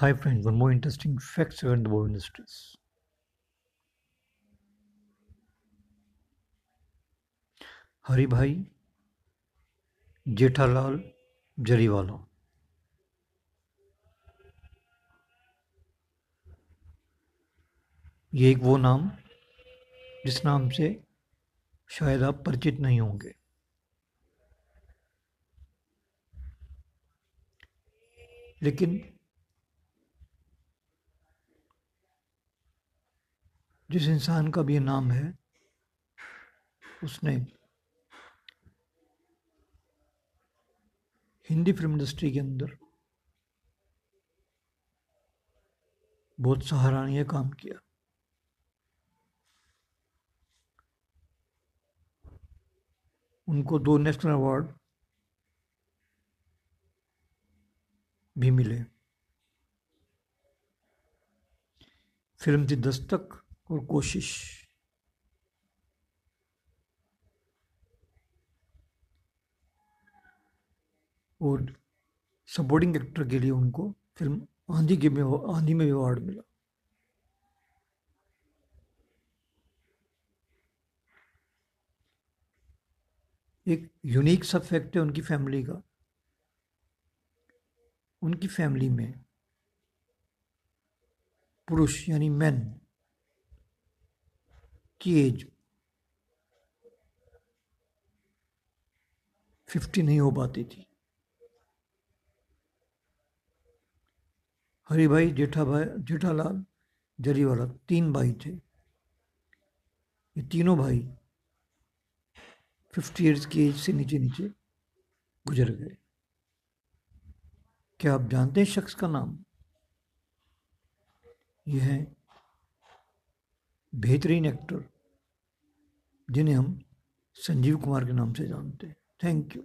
Hi friends, one more interesting facts around the Bollywood industries. हरी भाई जेठालाल जरीवाला ये एक वो नाम जिस नाम से शायद आप परिचित नहीं होंगे लेकिन जिस इंसान का भी नाम है, उसने हिंदी फ़िल्म इंडस्ट्री के अंदर बहुत सराहनीय काम किया। उनको दो नेशनल अवार्ड भी मिले। फ़िल्म थी दस्तक। और कोशिश। और सपोर्टिंग एक्टर के लिए उनको फ़िल्म आंधी के में आंधी में अवार्ड मिला। एक यूनिक सब फैक्ट है उनकी फैमिली का। उनकी फैमिली में पुरुष यानी मैन की एज फिफ्टी नहीं हो पाती थी। हरी भाई, जेठा भाई, जेठालाल, जरीवाला, तीन भाई थे। ये तीनों भाई फिफ्टी ईयर्स की एज से नीचे नीचे गुजर गए। क्या आप जानते हैं शख्स का नाम? यह है बेहतरीन एक्टर जिन्हें हम संजीव कुमार के नाम से जानते हैं। Thank you.